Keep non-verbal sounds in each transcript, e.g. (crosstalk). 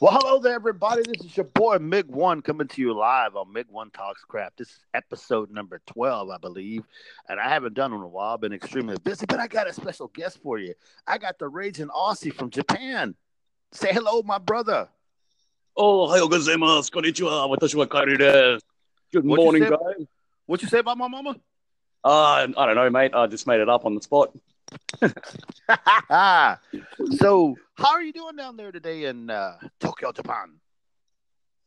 Well, hello there, everybody. This is your boy Mig One coming to you live on Mig One Talks Crap. This is episode number twelve, I believe, and I haven't done one in a while. I've been extremely busy, but I got a special guest for you. I got the raging Aussie from Japan. Say hello, my brother. Oh, hi, gozaimasu. Konnichiwa. Watashi wa Kairi desu. Good morning, guys. What you say about my mama? Uh, I don't know, mate. I just made it up on the spot. (laughs) so, how are you doing down there today in uh, Tokyo, Japan?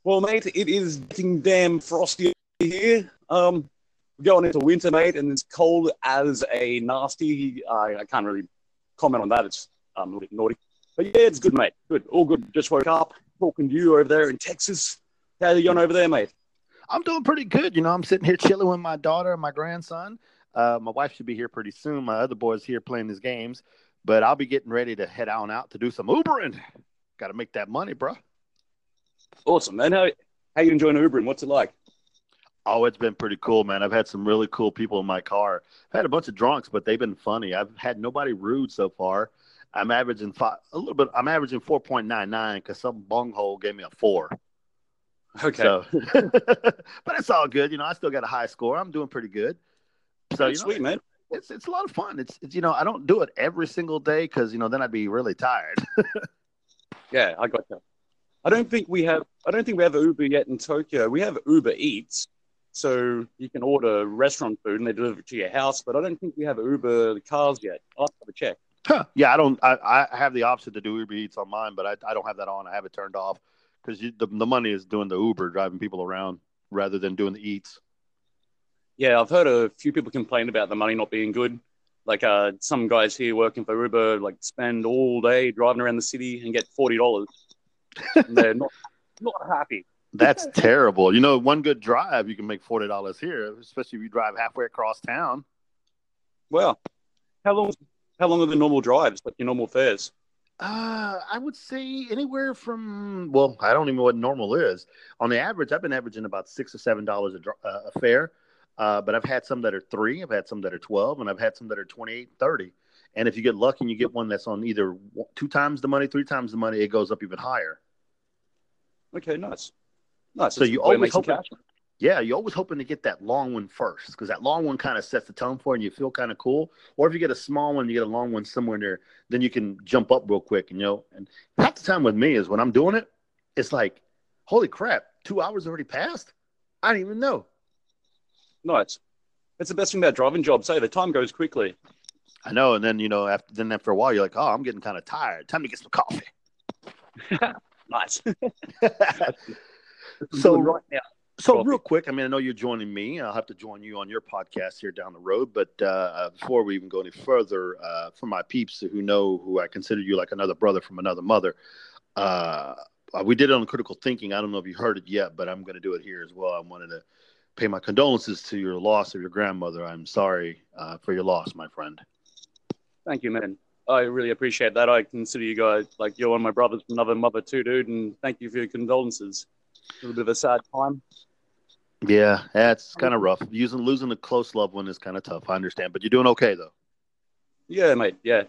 Well, mate, it is getting damn frosty here. Um, we're going into winter, mate, and it's cold as a nasty. I I can't really comment on that. It's um, a little bit naughty. But yeah, it's good, mate. Good. All good. Just woke up talking to you over there in Texas. How are you going over there, mate? I'm doing pretty good. You know, I'm sitting here chilling with my daughter and my grandson. Uh, my wife should be here pretty soon. My other boy's here playing his games, but I'll be getting ready to head on out to do some Ubering. Got to make that money, bro. Awesome, man. How how you enjoying Ubering? What's it like? Oh, it's been pretty cool, man. I've had some really cool people in my car. I've had a bunch of drunks, but they've been funny. I've had nobody rude so far. I'm averaging five, a little bit. I'm averaging four point nine nine because some bunghole gave me a four. Okay. So, (laughs) but it's all good. You know, I still got a high score. I'm doing pretty good. So, you know, sweet, man. it's it's a lot of fun. It's, it's you know I don't do it every single day because you know then I'd be really tired. (laughs) Yeah, I got that. I don't think we have. I don't think we have Uber yet in Tokyo. We have Uber Eats, so you can order restaurant food and they deliver it to your house. But I don't think we have Uber cars yet. I'll have to check. Huh. yeah, I don't. I, I have the option to do Uber Eats on mine, but I, I don't have that on. I have it turned off because the the money is doing the Uber driving people around rather than doing the Eats. Yeah, I've heard a few people complain about the money not being good. Like uh, some guys here working for Uber, like spend all day driving around the city and get forty dollars. They're not not happy. That's terrible. You know, one good drive you can make forty dollars here, especially if you drive halfway across town. Well, how long? How long are the normal drives? Like your normal fares? Uh, I would say anywhere from well, I don't even know what normal is. On the average, I've been averaging about six or seven dollars a, uh, a fare. Uh, but I've had some that are three, I've had some that are twelve, and I've had some that are twenty-eight, thirty. And if you get lucky and you get one that's on either two times the money, three times the money, it goes up even higher. Okay, nice, nice. So That's you a way to always hope. Yeah, you're always hoping to get that long one first because that long one kind of sets the tone for it and you feel kind of cool. Or if you get a small one, you get a long one somewhere there, then you can jump up real quick. And, you know, and half the time with me is when I'm doing it, it's like, holy crap, two hours already passed? I didn't even know. Nice. That's the best thing about driving jobs. Say the time goes quickly. I know. And then, you know, after, then after a while, you're like, oh, I'm getting kind of tired. Time to get some coffee. (laughs) Nice. (laughs) So- right now, So Coffee. real quick, I mean, I know you're joining me. I'll have to join you on your podcast here down the road. But uh, before we even go any further, uh, for my peeps who know who I consider you like another brother from another mother, uh, we did it on critical thinking. I don't know if you heard it yet, but I'm going to do it here as well. I wanted to pay my condolences to your loss of your grandmother. I'm sorry uh, for your loss, my friend. thank you, man. I really appreciate that. I consider you guys like you're one of my brothers from another mother too, dude. And thank you for your condolences. A little bit of a sad time. Yeah, that's kind of rough. Using losing a close loved one is kind of tough. I understand, but you're doing okay though. Yeah, mate. Yeah,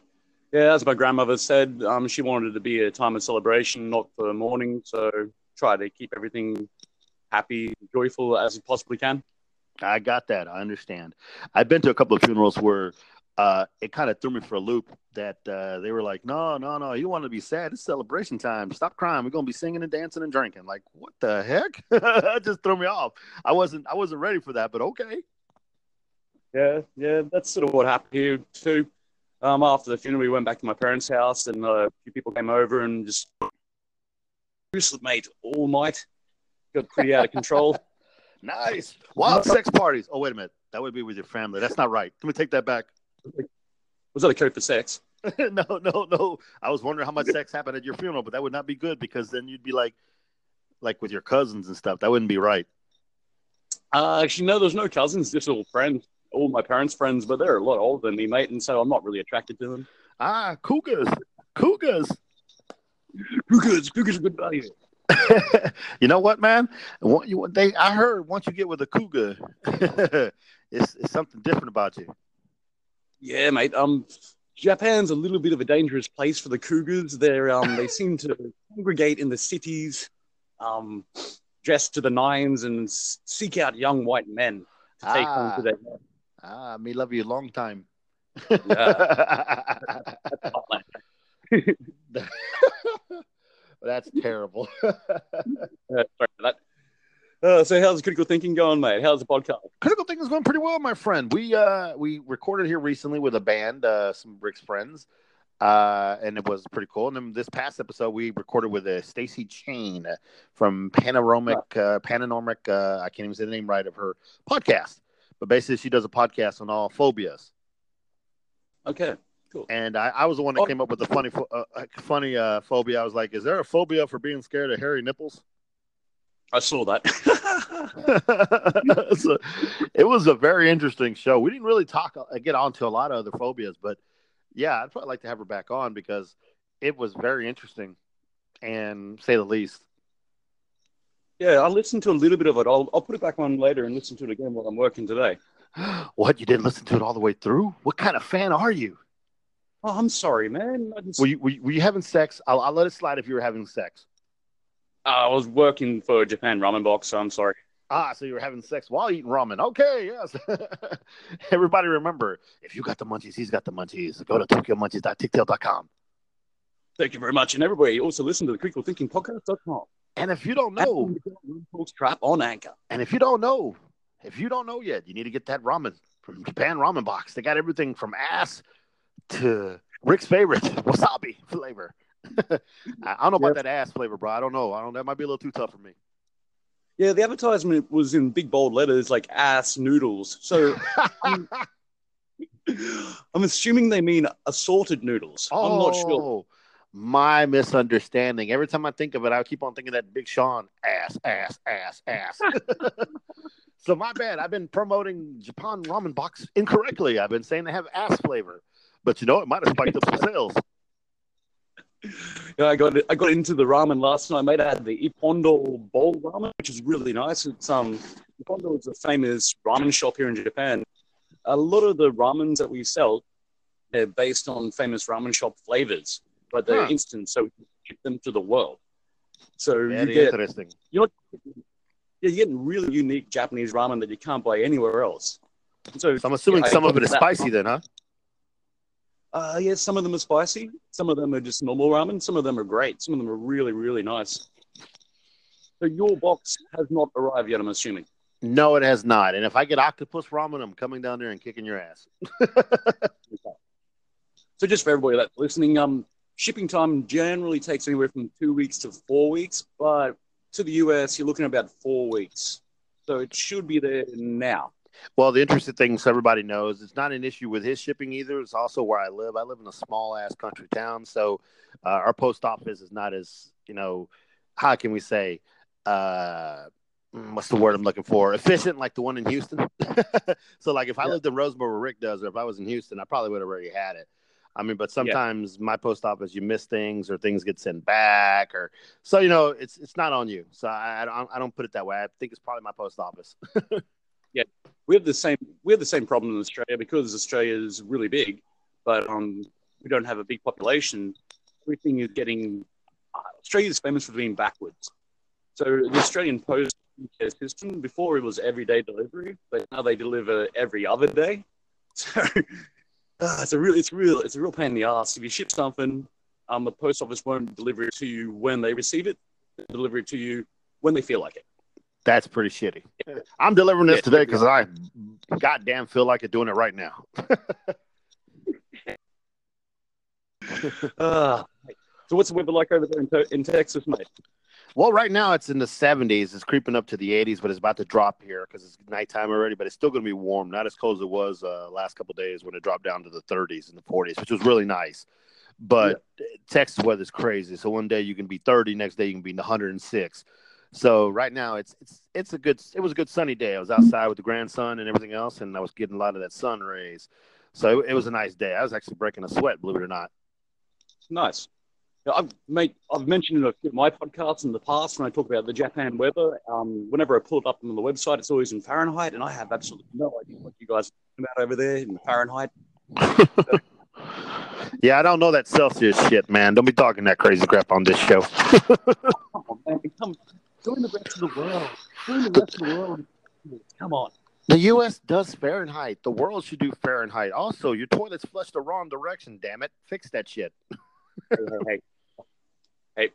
yeah. As my grandmother said, um, she wanted it to be a time of celebration, not for mourning. So try to keep everything happy, joyful as you possibly can. I got that. I understand. I've been to a couple of funerals where uh, it kind of threw me for a loop. That uh, they were like, "No, no, no, you want to be sad? It's celebration time. Stop crying. We're gonna be singing and dancing and drinking." Like, what the heck? (laughs) that just threw me off. I wasn't. I wasn't ready for that. But okay. Yeah, yeah. That's sort of what happened here too. Um, after the funeral, we went back to my parents' house, and uh, a few people came over and just mate, all night. Got pretty out of control. (laughs) Nice. Wild sex parties. Oh wait a minute. That would be with your family. That's not right. Can we take that back? Was that a code for sex? (laughs) no, no, no. I was wondering how much sex happened at your funeral, but that would not be good because then you'd be like, like with your cousins and stuff. That wouldn't be right. Uh, actually, no, there's no cousins, just all friends, all my parents' friends, but they're a lot older than me, mate, and so I'm not really attracted to them. Ah, cougars, cougars. Cougars, cougars are good value. (laughs) you know what, man? What you- They, I heard once you get with a cougar, (laughs) it's, it's something different about you. Yeah, mate. Um, Japan's a little bit of a dangerous place for the cougars. They're um, they (laughs) seem to congregate in the cities, um, dressed to the nines, and seek out young white men to take Ah. on to their Ah, me love you a long time. That's terrible. (laughs) Uh, sorry for that. Uh, so how's critical thinking going, mate? How's the podcast? Critical thing is going pretty well, my friend. We uh we recorded here recently with a band, uh, some Rick's friends, uh, and it was pretty cool. And then this past episode, we recorded with uh, Stacy Chain from Panoramic, uh, Panoramic. Uh, I can't even say the name right of her podcast, but basically, she does a podcast on all phobias. Okay. And I, I was the one that Oh. came up with the funny, uh, uh, funny uh, phobia. I was like, "Is there a phobia for being scared of hairy nipples?" (laughs) I saw that. (laughs) so, it was a very interesting show. We didn't really talk uh, get on to a lot of other phobias, but yeah, I'd probably like to have her back on because it was very interesting and say the least. yeah, I listened to a little bit of it. I'll, I'll put it back on later and listen to it again while I'm working today. (gasps) what you didn't listen to it all the way through? What kind of fan are you? Oh, I'm sorry, man. Were you, were you, were you having sex? I'll, I'll let it slide if you were having sex. I was working for Japan Ramen Box, so I'm sorry. Ah, so you were having sex while eating ramen. Okay, yes. (laughs) Everybody remember, if you got the munchies, he's got the munchies. Go to tokyomunchies.tictail.com. Thank you very much. And everybody also listen to the critical thinking podcast.com. And if you don't know, And Talks Crap on Anchor. And if you don't know, if you don't know yet, you need to get that ramen from Japan Ramen Box. They got everything from ass to Rick's favorite (laughs) wasabi flavor. (laughs) I don't know about that ass flavor, bro. I don't know. I don't. That might be a little too tough for me. Yeah, the advertisement was in big bold letters like ass noodles. So um, (laughs) I'm assuming they mean assorted noodles. I'm not sure. Oh, My misunderstanding. Every time I think of it, I keep on thinking that Big Sean ass, ass, ass, ass. so my bad. I've been promoting Japan Ramen Box incorrectly. I've been saying they have ass flavor, but you know it might have spiked up some sales. Yeah, I got I got into the ramen last night, mate. I had the Ippudo bowl ramen, which is really nice. It's um Ippudo is a famous ramen shop here in Japan. A lot of the ramens that we sell they're based on famous ramen shop flavors, but they're Huh. instant, so we can ship them to the world. So you get interesting. yeah, you're getting really unique Japanese ramen that you can't buy anywhere else. So, So I'm assuming yeah, some of it is spicy then, huh? Uh, yeah, some of them are spicy. Some of them are just normal ramen. Some of them are great. Some of them are really, really nice. So your box has not arrived yet, I'm assuming. No, it has not. And if I get octopus ramen, I'm coming down there and kicking your ass. (laughs) So just for everybody that's listening, um, shipping time generally takes anywhere from two weeks to four weeks, but to the US, you're looking at about four weeks. So it should be there now. Well, the interesting thing, so everybody knows, it's not an issue with his shipping either. It's also where I live. I live in a small ass country town, so uh, our post office is not as you know, how can we say, uh, mm, what's the word I'm looking for? Efficient, like the one in Houston. (laughs) so, like if I Yeah. lived in Rosenberg where Rick does, or if I was in Houston, I probably would have already had it. I mean, but sometimes my post office, you miss things or things get sent back, or so you know, it's it's not on you. So I, I don't I don't put it that way. I think it's probably my post office. (laughs) We have the same we have the same problem in Australia because Australia is really big, but um, we don't have a big population. Everything is getting uh, Australia is famous for being backwards. So the Australian Post system before it was everyday delivery, but now they deliver every other day. (laughs) So uh, it's a real it's real it's a real pain in the ass. If you ship something, um, the post office won't deliver it to you when they receive it. They deliver it to you when they feel like it. That's pretty shitty. I'm delivering this today because I goddamn feel like it doing it right now. (laughs) Uh, so what's the weather like over there in, in Texas, mate? Well, right now it's in the 70s. It's creeping up to the 80s, but it's about to drop here because it's nighttime already. But it's still going to be warm, not as cold as it was uh, last couple days when it dropped down to the 30s and the 40s, which was really nice. But Texas weather's crazy. So one day you can be 30, next day you can be 106. So right now it's it's it's a good it was a good sunny day. I was outside with the grandson and everything else, and I was getting a lot of that sun rays. So it, it was a nice day. I was actually breaking a sweat, believe it or not. Nice. Yeah, I've, mate, I've mentioned in a few of my podcasts in the past when I talk about the Japan weather. Um, whenever I pull it up on the website, it's always in Fahrenheit, and I have absolutely no idea what you guys are talking about over there in Fahrenheit. (laughs) Yeah, I don't know that Celsius shit, man. Don't be talking that crazy crap on this show. (laughs) On, man. Come, join the rest of the world. Join the rest of the world. Come on. The U.S. does Fahrenheit. The world should do Fahrenheit. Also, your toilets flushed the wrong direction. Damn it, fix that shit. Hey, hey, hey. Hey,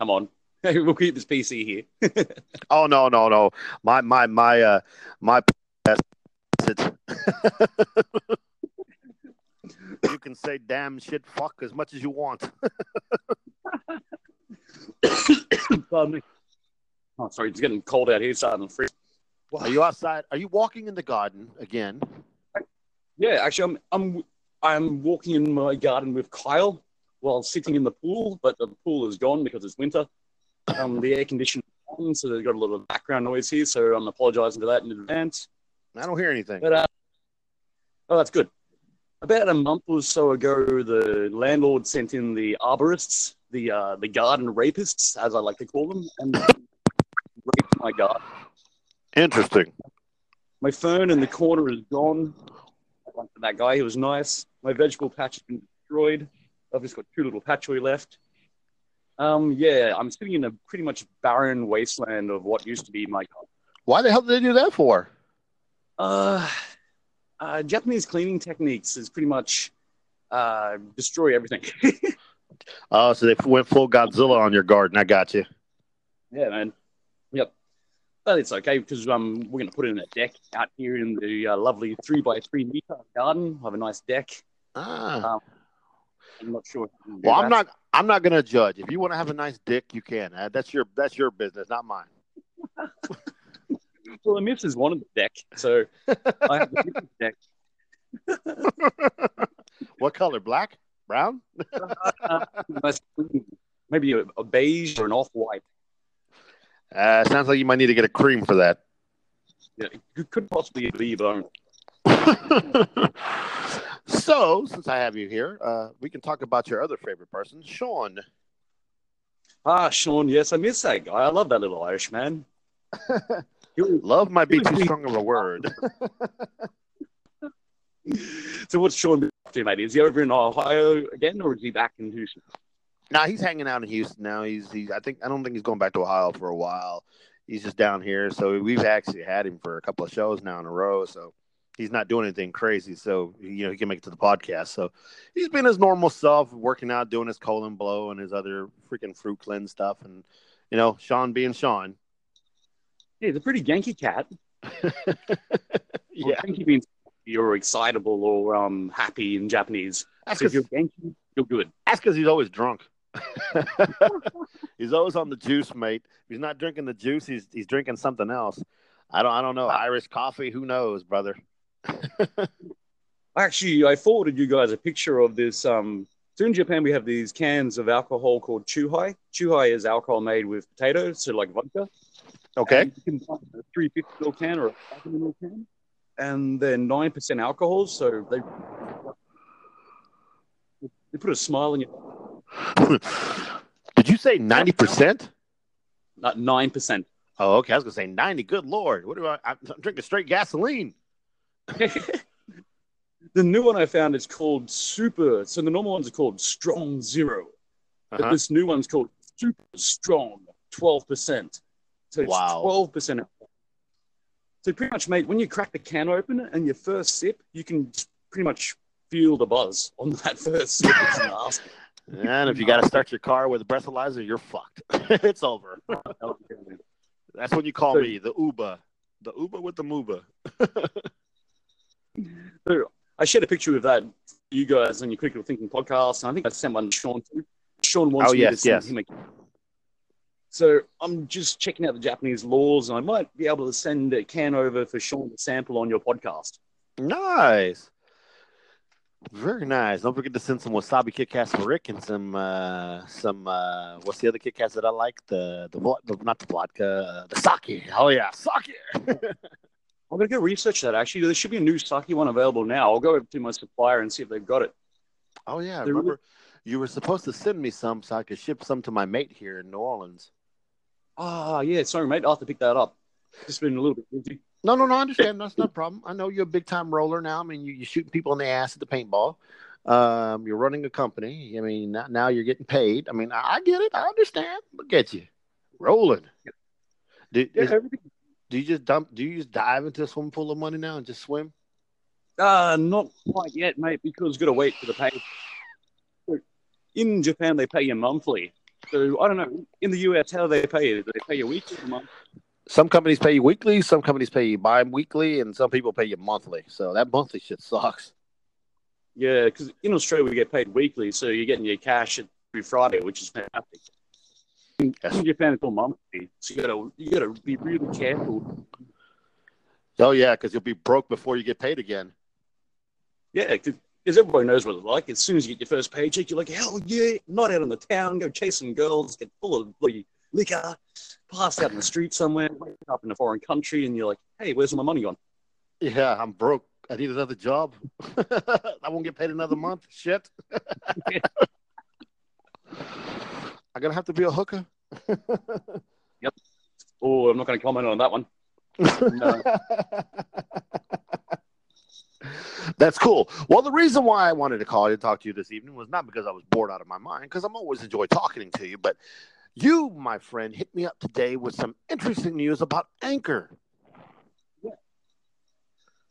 come on. (laughs) we'll keep this PC here. (laughs) Oh no, no, no. My my my uh my. (laughs) you can say damn shit fuck as much as you want. (coughs) Pardon me. Oh, sorry, it's getting cold out here. Starting to freeze. Are you outside? Are you walking in the garden again? Yeah, actually, I'm I'm I'm walking in my garden with Kyle while sitting in the pool, but the pool is gone because it's winter. Um, the air conditioner is on, so they've got a lot of background noise here. So I'm apologising for that in advance. I don't hear anything. But uh, oh, that's good. About a month or so ago, the landlord sent in the arborists, the uh, the garden rapists, as I like to call them, and my garden. Interesting. My phone in the corner is gone. I liked that guy. He was nice. My vegetable patch has been destroyed. I've just got two little patchouli left. Um, yeah, I'm sitting in a pretty much barren wasteland of what used to be my garden. Why the hell did they do that for? Uh, uh, Japanese cleaning techniques is pretty much uh, destroy everything. (laughs) Oh, so they went full Godzilla on your garden. I got you. yeah, man. But it's okay because um, we're going to put it in a deck out here in the uh, lovely three by three meter garden. I have a nice deck. Ah. Um, I'm not sure. to Well, I'm that. not. I'm not gonna judge. If you want to have a nice dick, you can. Uh, that's your. That's your business, not mine. (laughs) Well, the missus wanted the deck, so I have the deck. (laughs) what color? Black, brown? (laughs) Nice- Maybe a, a beige or an off white. Uh, sounds like you might need to get a cream for that. Yeah, it could possibly be, but I don't so, since I have you here, uh, we can talk about your other favorite person, Sean. ah, Sean, yes, I miss that guy. I love that little Irish man. (laughs) Was- Love might be too strong of a word. (laughs) so what's Sean been up to, mate? Is he over in Ohio again, or is he back in Houston? Now he's hanging out in Houston now. He's he's. I think I don't think he's going back to Ohio for a while. He's just down here. So we've actually had him for a couple of shows now in a row. So he's not doing anything crazy. So you know he can make it to the podcast. So he's been his normal self, working out, doing his colon blow and his other freaking fruit cleanse stuff, and you know Sean being Sean. Yeah, he's a pretty Genki cat. (laughs) yeah, Genki means you're excitable or um happy in Japanese. that's So if you're Genki, you're good. that's because he's always drunk. (laughs) he's always on the juice, mate. If he's not drinking the juice, he's he's drinking something else. I don't I don't know. Irish coffee, who knows, brother? (laughs) Actually, I forwarded you guys a picture of this. Um, so in Japan, we have these cans of alcohol called chuhai. Chuhai is alcohol made with potatoes, so like vodka. Okay. And you can find a 350 ml can or a 500 ml can, and they're nine percent alcohol. So they they put a smile on your (laughs) Did you say ninety percent? not nine percent. Oh, okay. I was gonna say ninety. Good lord, what do I? I'm drinking straight gasoline. (laughs) the new one I found is called Super. So the normal ones are called Strong 0 Uh-huh. this new one's called Super Strong, twelve percent. So it's Wow. twelve percent. So pretty much, mate, when you crack the can open and your first sip, you can pretty much feel the buzz on (laughs) that first sip. And if you got to start your car with a breathalyzer, you're fucked. (laughs) it's over. That's when you call So- me the Uber, the Uber with the Muba. (laughs) So I shared a picture of that you guys on your critical thinking podcast, and I think I sent one to Sean too. Sean wants Oh, me yes, to send yes. him a So I'm just checking out the Japanese laws, and I might be able to send a can over for Sean to sample on your podcast. Nice. Very nice. Don't forget to send some wasabi Kit Kats for Rick and some uh some uh what's the other Kit Kats that I like? The the, the not the vodka, uh, the sake. Oh yeah, sake. (laughs) I'm gonna go research that. Actually, there should be a new sake one available now. I'll go over to my supplier and see if they've got it. Oh yeah, They're remember you were supposed to send me some so I could ship some to my mate here in New Orleans. Ah, yeah. Sorry, mate. I have to pick that up. Just been a little bit busy. No, no, no. I understand. That's no problem. I know you're a big time roller now. I mean, you you shooting people in the ass at the paintball. Um, you're running a company. I mean, now- you're getting paid. I mean, I, I get it. I understand. Look at you, rolling. Do, Yeah, is- do you just dump? Do you just dive into a swimming pool of money now and just swim? Uh, not quite yet, mate, because got to wait for the pay. In Japan, they pay you monthly. So I don't know. In the US, how do they pay you? Do they pay you weekly or monthly? Some companies pay you weekly. Some companies pay you bi-weekly, and some people pay you monthly. So that monthly shit sucks. Yeah, because in Australia we get paid weekly, so you're getting your cash every Friday, which is fantastic. Yes. it's all monthly, so you gotta you gotta be really careful. Oh yeah, because you'll be broke before you get paid again. Yeah, because everybody knows what it's like. As soon as you get your first paycheck, you're like, hell yeah, not out in the town, go chasing girls, get full of bloody liquor, passed out in the street somewhere, wake up in a foreign country, and you're like, hey, where's my money gone? Yeah, I'm broke. I need another job. (laughs) I won't get paid another month. Shit. (laughs) I'm gonna have to be a hooker. (laughs) Yep. Oh, I'm not going to comment on that one. No. That's cool. Well, the reason why I wanted to call you to talk to you this evening was not because I was bored out of my mind, because I'm always enjoy talking to you, but you, my friend, hit me up today with some interesting news about Anchor.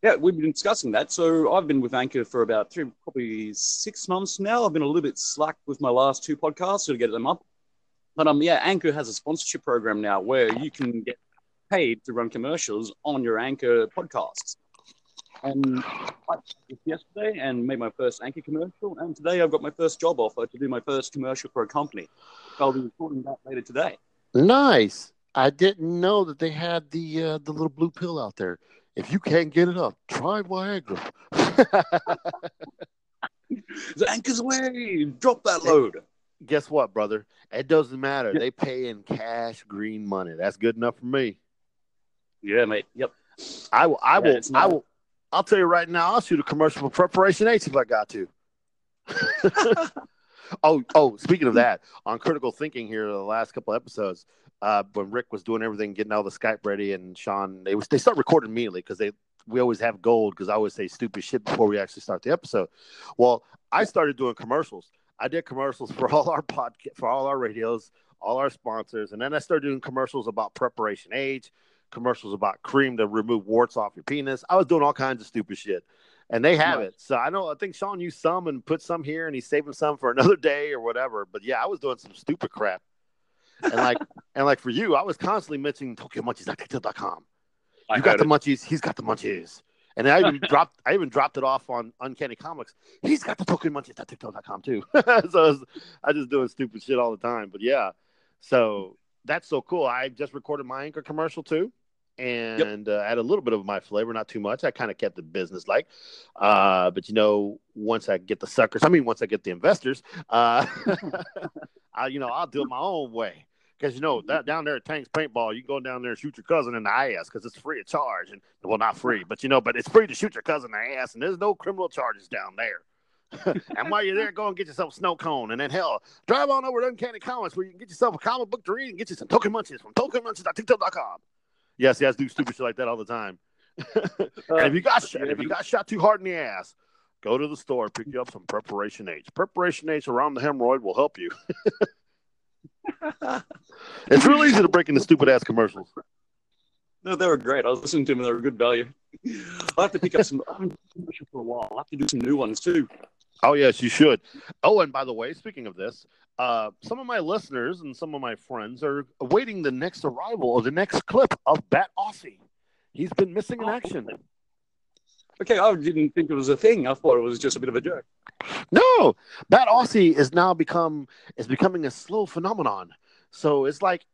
Yeah, we've been discussing that. So I've been with Anchor for about three, probably six months now. I've been a little bit slack with my last two podcasts to get them up. But um, yeah, Anchor has a sponsorship program now where you can get paid to run commercials on your Anchor podcasts. And I yesterday and made my first Anchor commercial, and today I've got my first job offer to do my first commercial for a company. I'll be recording that later today. Nice. I didn't know that they had the uh, the little blue pill out there. If you can't get it up, try Viagra. (laughs) the Anchor's away, drop that load. Guess what, brother? It doesn't matter. Yeah. They pay in cash, green money. That's good enough for me. Yeah, mate. Yep. I will. I Yeah, will. I will. I'll tell you right now. I'll shoot a commercial for Preparation H if I got to. (laughs) oh, oh. Speaking of that, on critical thinking here, the last couple episodes, uh, when Rick was doing everything, getting all the Skype ready, and Sean, they was they start recording immediately because they we always have gold because I always say stupid shit before we actually start the episode. Well, I started doing commercials. I did commercials for (laughs) all our podcast, for all our radios, all our sponsors, and then I started doing commercials about Preparation H, commercials about cream to remove warts off your penis. I was doing all kinds of stupid shit, and they have it. So I know I think Sean used some and put some here, and he's saving some for (laughs) another day or whatever. But yeah, I was doing some stupid crap, and like (laughs) and like for you, I was constantly mentioning TokyoMunchies.com. I You got the it. munchies. He's got the munchies. And I even (laughs) dropped. I even dropped it off on Uncanny Comics. He's got the Tokyo Munchies.tictail.com too. so I was, I was just doing stupid shit all the time. But yeah, so that's so cool. I just recorded my anchor commercial too, and uh, add a little bit of my flavor, not too much. I kind of kept it business like. Uh, but you know, once I get the suckers, I mean, once I get the investors, uh, (laughs) I you know I'll do it my own way. Because you know that down there at Tanks Paintball, you can go down there and shoot your cousin in the ass because it's free of charge, and well, not free, but you know, but it's free to shoot your cousin in the ass, and there's no criminal charges down there. (laughs) and while you're there, go and get yourself a snow cone, and then hell, drive on over to Uncanny Comics where you can get yourself a comic book to read and get you some Tokyo Munchies from TokyoMunchies.tictail.com. Yes, yes, do stupid shit like that all the time. (laughs) and if you got shot, if you got shot too hard in the ass, go to the store, pick you up some Preparation H. Preparation H around the hemorrhoid will help you. (laughs) It's real easy to break into stupid ass commercials. No, they were great. I was listening to them and they were good value. I'll have to pick up some I haven't for a while. I'll have to do some new ones too. Oh yes, you should. Oh, and by the way, speaking of this, uh, some of my listeners and some of my friends are awaiting the next arrival or the next clip of Bat Aussie. He's been missing in action. Okay, I didn't think it was a thing. I thought it was just a bit of a joke. No, Bat Aussie is now become is becoming a slow phenomenon. So it's like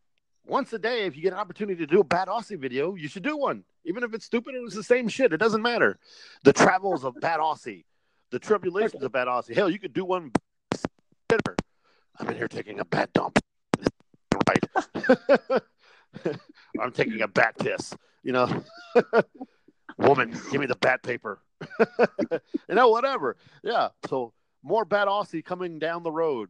once a day, if you get an opportunity to do a Bat Aussie video, you should do one, even if it's stupid it was the same shit. It doesn't matter. The travels of Bat Aussie, the tribulations of bad Aussie. Hell, you could do one. better. I'm in here taking a bat dump. Right. (laughs) I'm taking a bat piss. You know, (laughs) woman, give me the bat paper. (laughs) you know, whatever. Yeah. So more bad Aussie coming down the road.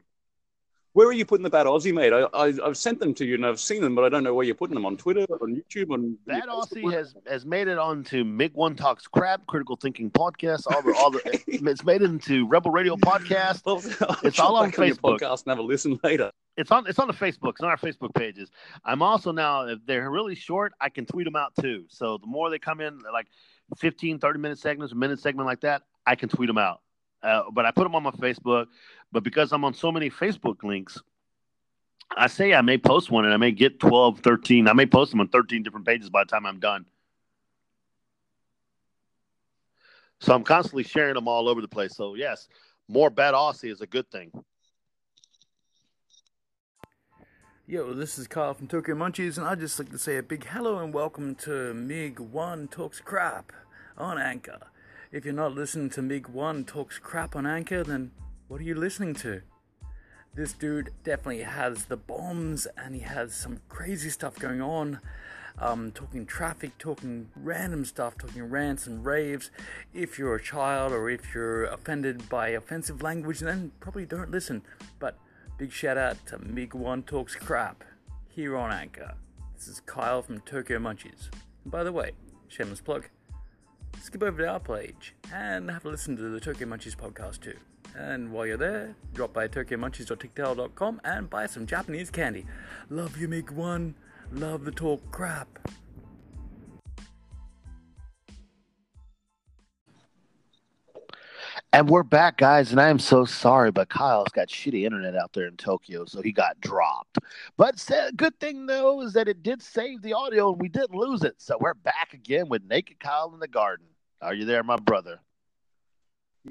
Where are you putting the bad Aussie, mate? I, I have sent them to you and I've seen them, but I don't know where you're putting them on Twitter, on YouTube, on Bad Aussie has has made it onto Mig One Talks Crap, Critical Thinking Podcast. All the all the (laughs) it's made it into Rebel Radio Podcast. (laughs) It's all on Facebook. podcast and have a listen later. It's on it's on the Facebook. It's on our Facebook pages. I'm also now if they're really short, I can tweet them out too. So the more they come in, like 15, 30 minute segments, a minute segment like that, I can tweet them out. Uh, but I put them on my Facebook. But because I'm on so many Facebook links, I say I may post one and I may get 12, 13. I may post them on 13 different pages by the time I'm done. So I'm constantly sharing them all over the place. So, yes, more bad Aussie is a good thing. Yo, this is Kyle from Tokyo Munchies, and I'd just like to say a big hello and welcome to MiG 1 Talks Crap on Anchor. If you're not listening to MiG 1 Talks Crap on Anchor, then what are you listening to? This dude definitely has the bombs and he has some crazy stuff going on. Um, talking traffic, talking random stuff, talking rants and raves. If you're a child or if you're offended by offensive language, then probably don't listen. But big shout out to MiG One Talks Crap here on Anchor. This is Kyle from Tokyo Munchies. And by the way, shameless plug, skip over to our page and have a listen to the Tokyo Munchies podcast too. And while you're there, drop by tokyomunchies.tictail.com and buy some Japanese candy. Love you, Mig One. Love the talk crap. And we're back, guys, and I am so sorry, but Kyle's got shitty internet out there in Tokyo, so he got dropped. But good thing, though, is that it did save the audio and we didn't lose it. So we're back again with Naked Kyle in the Garden. Are you there, my brother?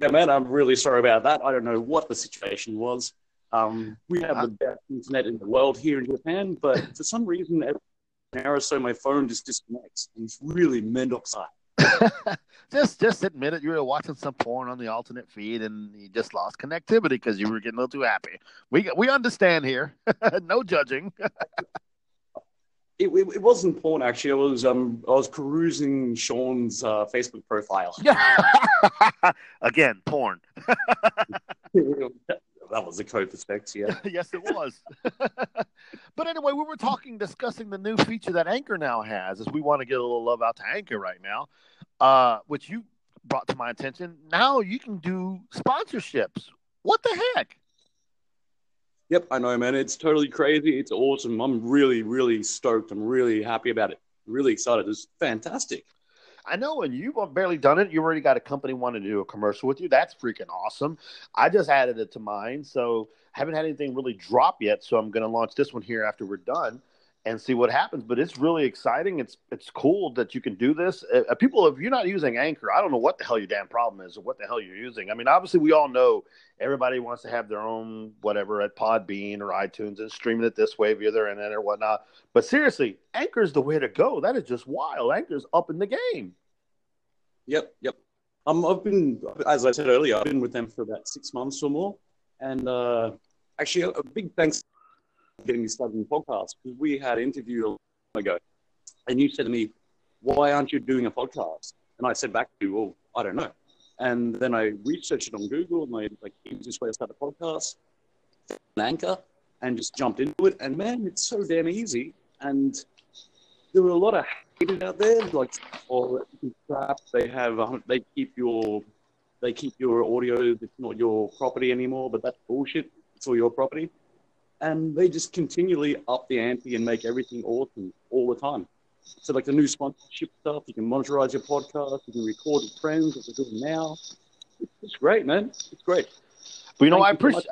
Yeah, man, I'm really sorry about that. I don't know what the situation was. Um, we have the best internet in the world here in Japan, but (laughs) for some reason, every hour or so, my phone just disconnects. And it's really mendokusai. (laughs) just just admit it. You were watching some porn on the alternate feed, and you just lost connectivity because you were getting a little too happy. We we understand here. (laughs) no judging. It, it, it, wasn't porn actually. I was um I was perusing Sean's uh, Facebook profile. (laughs) Again, porn. (laughs) that was a code perspective. Yeah. (laughs) yes, it was. but anyway, we were talking, discussing the new feature that Anchor now has. As we want to get a little love out to Anchor right now, uh, which you brought to my attention. Now you can do sponsorships. What the heck? Yep, I know, man. It's totally crazy. It's awesome. I'm really, really stoked. I'm really happy about it. Really excited. It's fantastic. I know, and you've barely done it. You already got a company wanting to do a commercial with you. That's freaking awesome. I just added it to mine, so haven't had anything really drop yet. So I'm going to launch this one here after we're done and see what happens. But it's really exciting. It's it's cool that you can do this. Uh, uh, people, if you're not using Anchor, I don't know what the hell your damn problem is or what the hell you're using. I mean, obviously, we all know everybody wants to have their own whatever at Podbean or iTunes and streaming it this way via their internet or whatnot. But seriously, Anchor is the way to go. That is just wild. Anchor's up in the game. Yep, yep. Um, I've been, as I said earlier, I've been with them for about six months or more, and uh, actually, a, a big thanks getting me started in podcast because we had an interview a long ago, and you said to me, "Why aren't you doing a podcast?" And I said back to you, "Well, I don't know." And then I researched it on Google, and I like easiest way to start a podcast, an anchor, and just jumped into it. And man, it's so damn easy. And there were a lot of haters out there, like or crap. They have they keep your they keep your audio. It's not your property anymore, but that's bullshit. It's all your property and they just continually up the ante and make everything awesome all the time. So, like the new sponsorship stuff, you can monetize your podcast, you can record with friends, what we're doing now. It's great, man. It's great. But you know, Thank I appreciate.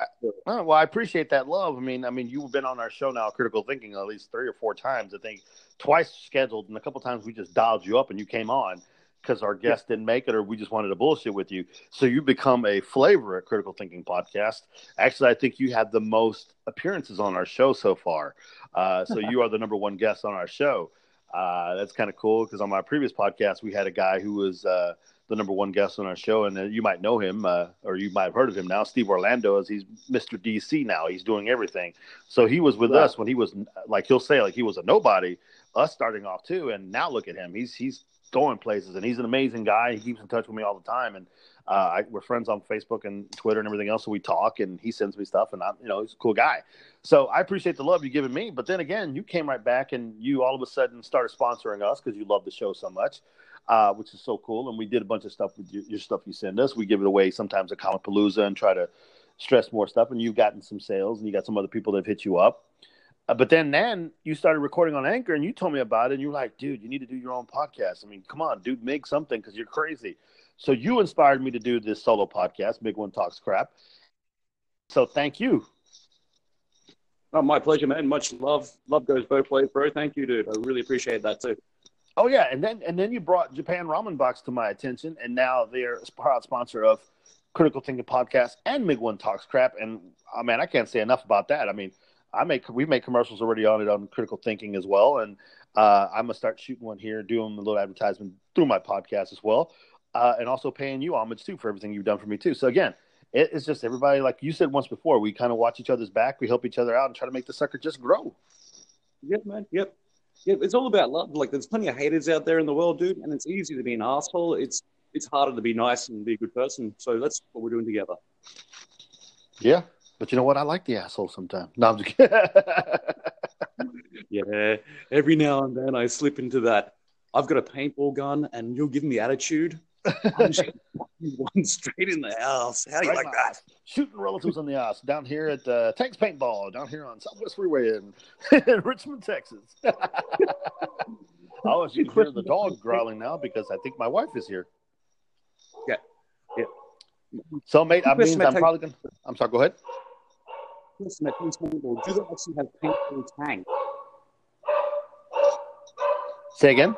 Oh, well, I appreciate that love. I mean, I mean, you've been on our show now, Critical Thinking, at least three or four times. I think twice scheduled, and a couple times we just dialed you up and you came on because our guest didn't make it or we just wanted to bullshit with you. So you become a flavor at Critical Thinking Podcast. Actually, I think you had the most appearances on our show so far. Uh, so you are the number one guest on our show. Uh, that's kind of cool because on my previous podcast, we had a guy who was uh, the number one guest on our show, and uh, you might know him uh, or you might have heard of him now. Steve Orlando, as he's Mr. DC now, he's doing everything. So he was with us when he was like he'll say like he was a nobody, us starting off too, and now look at him, he's he's going places. And he's an amazing guy. He keeps in touch with me all the time, and uh, I, we're friends on Facebook and Twitter and everything else. So we talk, and he sends me stuff, and I, you know, he's a cool guy. So I appreciate the love you've given me. But then again, you came right back, and you all of a sudden started sponsoring us because you love the show so much. Uh, which is so cool, and we did a bunch of stuff with your, your stuff you send us. We give it away sometimes at Comic Palooza and try to stress more stuff. And you've gotten some sales, and you got some other people that have hit you up. Uh, but then, then you started recording on Anchor, and you told me about it. And you were like, "Dude, you need to do your own podcast. I mean, come on, dude, make something because you're crazy." So you inspired me to do this solo podcast, Mig One Talks Crap. So thank you. Oh, my pleasure, man. Much love. Love goes both ways, bro. Thank you, dude. I really appreciate that too. Oh yeah, and then and then you brought Japan Ramen Box to my attention, and now they're a proud sponsor of Critical Thinking Podcast and Mig One Talks Crap. And oh, man, I can't say enough about that. I mean, I make we make commercials already on it on Critical Thinking as well, and uh, I'm gonna start shooting one here, doing a little advertisement through my podcast as well uh, and also paying you homage too for everything you've done for me too. So again, it, it's just everybody like you said once before. We kind of watch each other's back. We help each other out and try to make the sucker just grow. Yep, man. Yep. Yep. It's all about love. Like there's plenty of haters out there in the world, dude, and it's easy to be an asshole. It's it's harder to be nice and be a good person. So that's what we're doing together. Yeah, but you know what? I like the asshole sometimes. No, I'm just kidding. (laughs) yeah, every now and then I slip into that. I've got a paintball gun, and you'll give me attitude (laughs) one straight in the house. How do you right like that? Shooting relatives in the ass down here at uh, Tanks Paintball down here on Southwest Freeway in, (laughs) in Richmond, Texas. I was you hear the dog growling now because I think my wife is here. Yeah, yeah. So, mate, I mean, I'm probably gonna. I'm sorry. Go ahead. Listen, at Tanks Paintball, do they actually have paintball tanks? Say again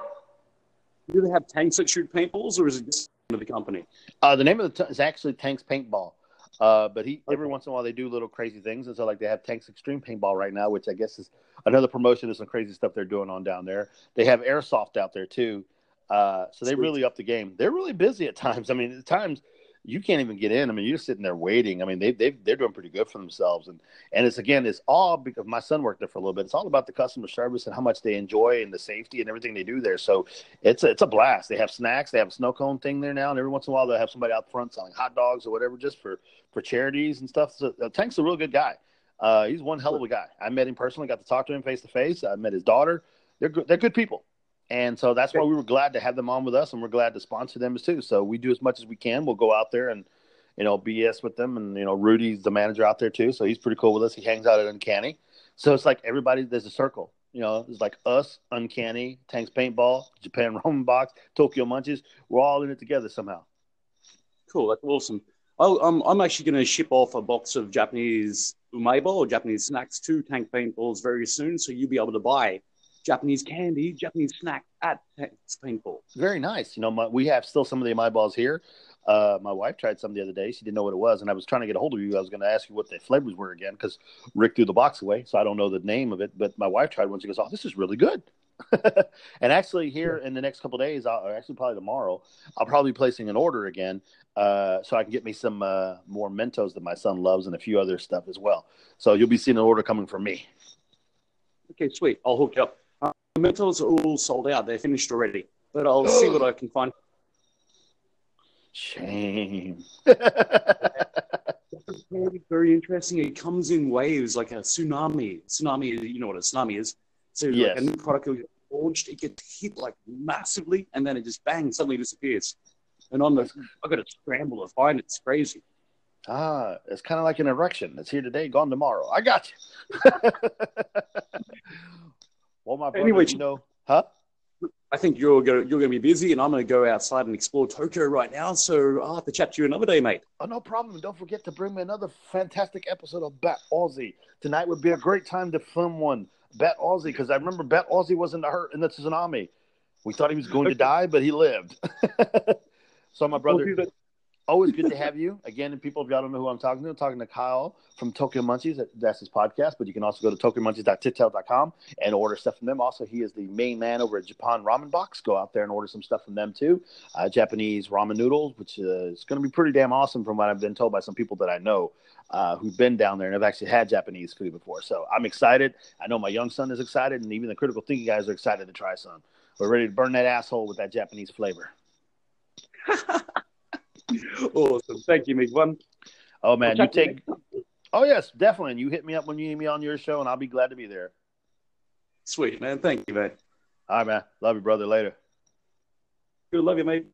do they have tanks that shoot paintballs, or is it just the company? Uh, the name of the t- is actually Tanks Paintball. Uh, but he every once in a while they do little crazy things, and so like they have Tanks Extreme Paintball right now, which I guess is another promotion of some crazy stuff they're doing on down there. They have Airsoft out there too, uh, so they really up the game. They're really busy at times. I mean, at times you can't even get in. I mean, you're sitting there waiting. I mean, they they they're doing pretty good for themselves, and and it's again, it's all because my son worked there for a little bit. It's all about the customer service and how much they enjoy and the safety and everything they do there. So it's a, it's a blast. They have snacks. They have a snow cone thing there now, and every once in a while they'll have somebody out front selling hot dogs or whatever just for for charities and stuff. So uh, Tank's a real good guy. Uh, he's one hell of a guy. I met him personally, got to talk to him face to face. I met his daughter. They're good. They're good people. And so that's why we were glad to have them on with us, and we're glad to sponsor them too. So we do as much as we can. We'll go out there and you know, BS with them. And, you know, Rudy's the manager out there too. So he's pretty cool with us. He hangs out at Uncanny. So it's like everybody, there's a circle. You know, it's like us, Uncanny, Tanks Paintball, Japan (laughs) Ramen Box, Tokyo Munchies. We're all in it together somehow. Cool. That's awesome. i I'm, I'm actually going to ship off a box of Japanese umaibo or Japanese snacks to Tank Paintballs very soon. So you'll be able to buy Japanese candy, Japanese snack at Paintball. Very nice. You know, my, we have still some of the umaibos here. Uh, my wife tried some the other day. She didn't know what it was, and I was trying to get a hold of you. I was going to ask you what the flavors were again because Rick threw the box away, so I don't know the name of it. But my wife tried one. She goes, "Oh, this is really good." (laughs) and actually, here in the next couple days, I'll, or actually probably tomorrow, I'll probably be placing an order again, uh, so I can get me some uh, more Mentos that my son loves and a few other stuff as well. So you'll be seeing an order coming from me. Okay, sweet. I'll hook you up. Uh, Mentos are all sold out. They're finished already, but I'll see what (gasps) I can find Shame. very interesting. It comes in waves like a tsunami. Tsunami, you know what a tsunami is. So yes. like a new product will get launched, it gets hit like massively, and then it just bang suddenly disappears. And on the, I got to scramble to find it. It's crazy. Ah, it's kind of like an erection. It's here today, gone tomorrow. I got you. (laughs) well, my brother, anyway, you know, huh? I think you're going you're going to be busy, and I'm going to go outside and explore Tokyo right now. So I'll have to chat to you another day, mate. Oh, no problem. Don't forget to bring me another fantastic episode of Bat Aussie. Tonight would be a great time to film one. Bat Aussie, because I remember Bat Aussie was in the hurt in the tsunami. We thought he was going to die, but he lived. (laughs) so my brother, always good to have you again. And people, if y'all don't know who I'm talking to, I'm talking to Kyle from Tokyo Munchies. That's his podcast. But you can also go to tokyomunchies.tictail.com and order stuff from them. Also, he is the main man over at Japan Ramen Box. Go out there and order some stuff from them too. Uh, Japanese ramen noodles, which is going to be pretty damn awesome from what I've been told by some people that I know uh, who've been down there and have actually had Japanese food before. So I'm excited. I know my young son is excited, and even the critical thinking guys are excited to try some. We're ready to burn that asshole with that Japanese flavor. (laughs) (laughs) awesome. Thank you, Mig One. Oh man, you chat to you take. Oh yes, definitely. And you hit me up when you need me on your show, and I'll be glad to be there. Sweet, man. Thank you, man. All right, man. Love you, brother. Later. Good. Love you, mate.